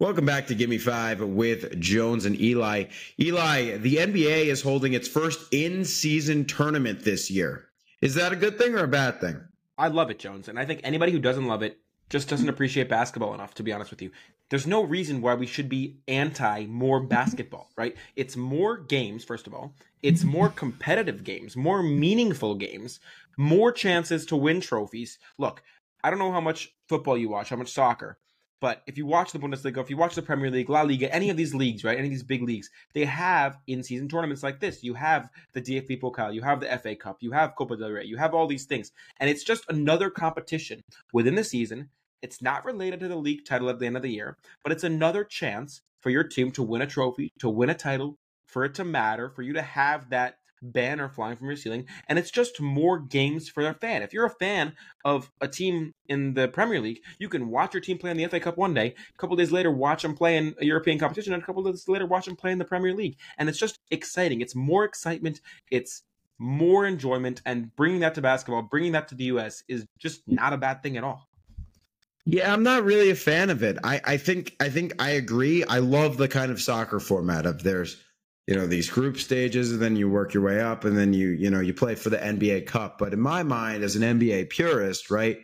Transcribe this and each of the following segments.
Welcome back to Gimme Five with Jones and Eli. Eli, the NBA is holding its first in season tournament this year. Is that a good thing or a bad thing? I love it, Jones. And I think anybody who doesn't love it just doesn't appreciate basketball enough, to be honest with you. There's no reason why we should be anti more basketball, right? It's more games, first of all. It's more competitive games, more meaningful games, more chances to win trophies. Look, I don't know how much football you watch, how much soccer, but if you watch the Bundesliga, if you watch the Premier League, La Liga, any of these leagues, right, any of these big leagues, they have in-season tournaments like this. You have the DFB Pokal, you have the FA Cup, you have Copa del Rey, you have all these things, and it's just another competition within the season. It's not related to the league title at the end of the year, but it's another chance for your team to win a trophy, to win a title, for it to matter, for you to have that banner flying from your ceiling, and it's just more games for a fan. If you're a fan of a team in the Premier League, you can watch your team play in the FA Cup one day, a couple days later watch them play in a European competition, and a couple days later watch them play in the Premier League, and it's just exciting. It's more excitement. It's more enjoyment, and bringing that to basketball, bringing that to the U.S. is just not a bad thing at all. Yeah, I'm not really a fan of it. I, I think I think I agree. I love the kind of soccer format of there's you know these group stages and then you work your way up and then you you know you play for the NBA Cup. But in my mind as an NBA purist right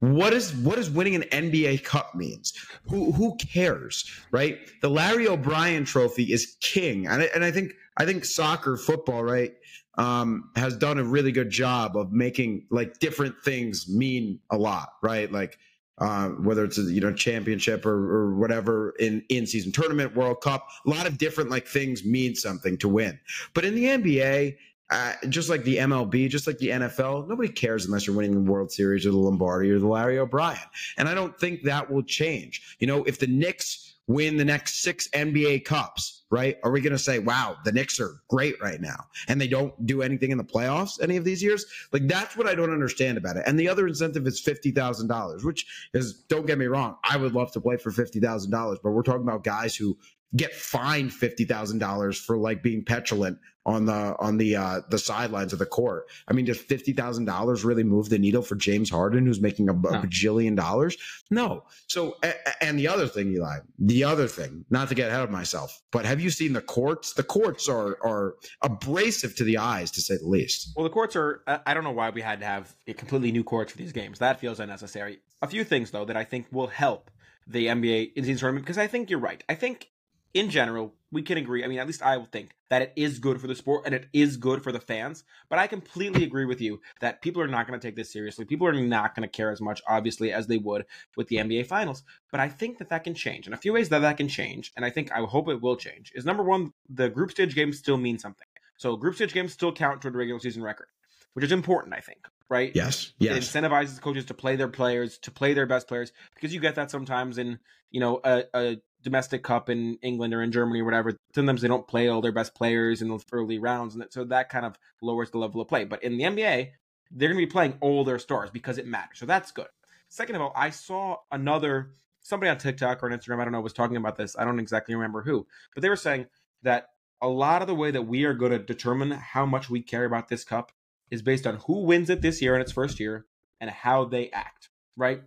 what is what is winning an NBA Cup means? Who who cares right? The Larry O'Brien trophy is king. And I, and I think I think soccer football right um, has done a really good job of making like different things mean a lot right? Like uh, whether it's a you know championship or, or whatever in in season tournament, World Cup, a lot of different like things mean something to win. But in the NBA, uh, just like the MLB, just like the NFL, nobody cares unless you're winning the World Series or the Lombardi or the Larry O'Brien. And I don't think that will change. You know, if the Knicks win the next six NBA Cups, right? Are we going to say, wow, the Knicks are great right now and they don't do anything in the playoffs any of these years? Like, that's what I don't understand about it. And the other incentive is $50,000, which is, don't get me wrong, I would love to play for $50,000, but we're talking about guys who get fined fifty thousand dollars for like being petulant on the on the uh, the sidelines of the court. I mean, does fifty thousand dollars really move the needle for James Harden, who's making a, a bajillion dollars? No. So, and the other thing, Eli, the other thing, not to get ahead of myself, but have you seen the courts? The courts are are abrasive to the eyes, to say the least. Well, the courts are. I don't know why we had to have a completely new courts for these games. That feels unnecessary. A few things though that I think will help the NBA in season tournament because I think you're right. I think in general, we can agree. I mean, at least I would think that it is good for the sport and it is good for the fans. But I completely agree with you that people are not going to take this seriously. People are not going to care as much, obviously, as they would with the NBA Finals. But I think that that can change. And a few ways that that can change, and I think I hope it will change, is number one, the group stage games still mean something. So group stage games still count toward the regular season record, which is important, I think. Right? Yes. Yes. It incentivizes coaches to play their players, to play their best players, because you get that sometimes in you know a, a domestic cup in England or in Germany or whatever, sometimes they don't play all their best players in the early rounds, and so that kind of lowers the level of play. But in the NBA, they're going to be playing all their stars because it matters. So that's good. Second of all, I saw another somebody on TikTok or on Instagram, I don't know, was talking about this. I don't exactly remember who, but they were saying that a lot of the way that we are going to determine how much we care about this cup is based on who wins it this year in its first year and how they act, right?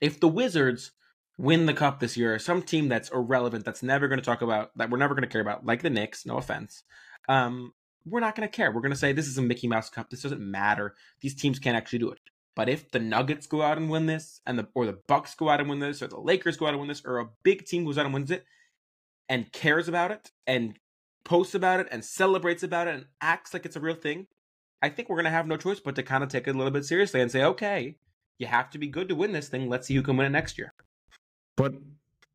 If the Wizards win the cup this year, some team that's irrelevant, that's never going to talk about, that we're never going to care about, like the Knicks, no offense, um, we're not going to care. We're going to say this is a Mickey Mouse Cup. This doesn't matter. These teams can't actually do it. But if the Nuggets go out and win this, and the or the Bucks go out and win this, or the Lakers go out and win this, or a big team goes out and wins it, and cares about it, and posts about it, and celebrates about it, and acts like it's a real thing, I think we're going to have no choice but to kind of take it a little bit seriously and say, okay, you have to be good to win this thing. Let's see who can win it next year. But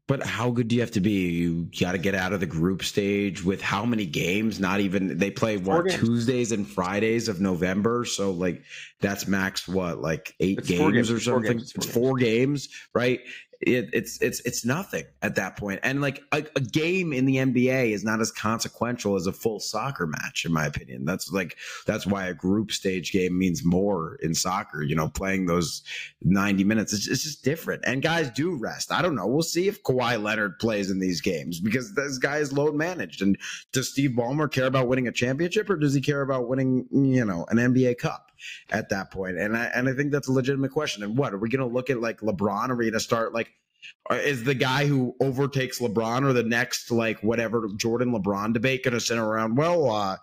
but how good do you have to be? You got to get out of the group stage with how many games? Not even they play what Tuesdays and Fridays of November, so like that's max what like eight games, games, or something. Four games. Four games, right? It, it's it's it's nothing at that point. And like a, a, game in the NBA is not as consequential as a full soccer match, in my opinion. That's like that's why a group stage game means more in soccer. You know, playing those ninety minutes, it's, it's just different. And guys do rest. I don't know. We'll see if Kawhi Leonard plays in these games because this guy is load managed. And does Steve Ballmer care about winning a championship or does he care about winning, you know, an NBA Cup? At that point? And I and I think that's a legitimate question. And what are we going to look at like LeBron? Are we going to start like is the guy who overtakes LeBron or the next like whatever Jordan LeBron debate going to sit around? Well, uh,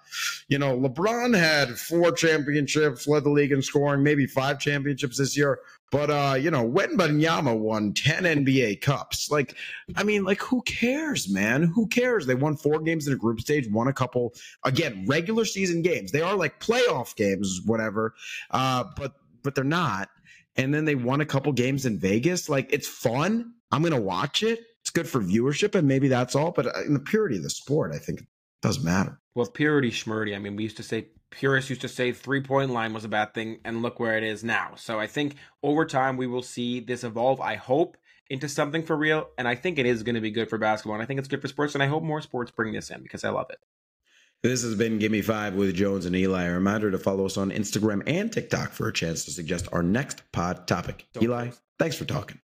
you know, LeBron had four championships, led the league in scoring, maybe five championships this year. But uh, you know, Wembanyama won 10 NBA cups. Like, I mean, like, who cares, man? Who cares? They won four games in a group stage, won a couple again, regular season games. They are like playoff games, whatever. Uh, but but they're not. And then they won a couple games in Vegas. Like, it's fun. I'm gonna watch it. It's good for viewership, and maybe that's all. But uh, in the purity of the sport, I think it doesn't matter. Well, purity schmurdy. I mean, we used to say purists used to say three point line was a bad thing, and look where it is now. So I think over time we will see this evolve. I hope into something for real, and I think it is going to be good for basketball, and I think it's good for sports, and I hope more sports bring this in because I love it. This has been Gimme Five with Jones and Eli. A reminder to follow us on Instagram and TikTok for a chance to suggest our next pod topic. Eli, thanks for talking.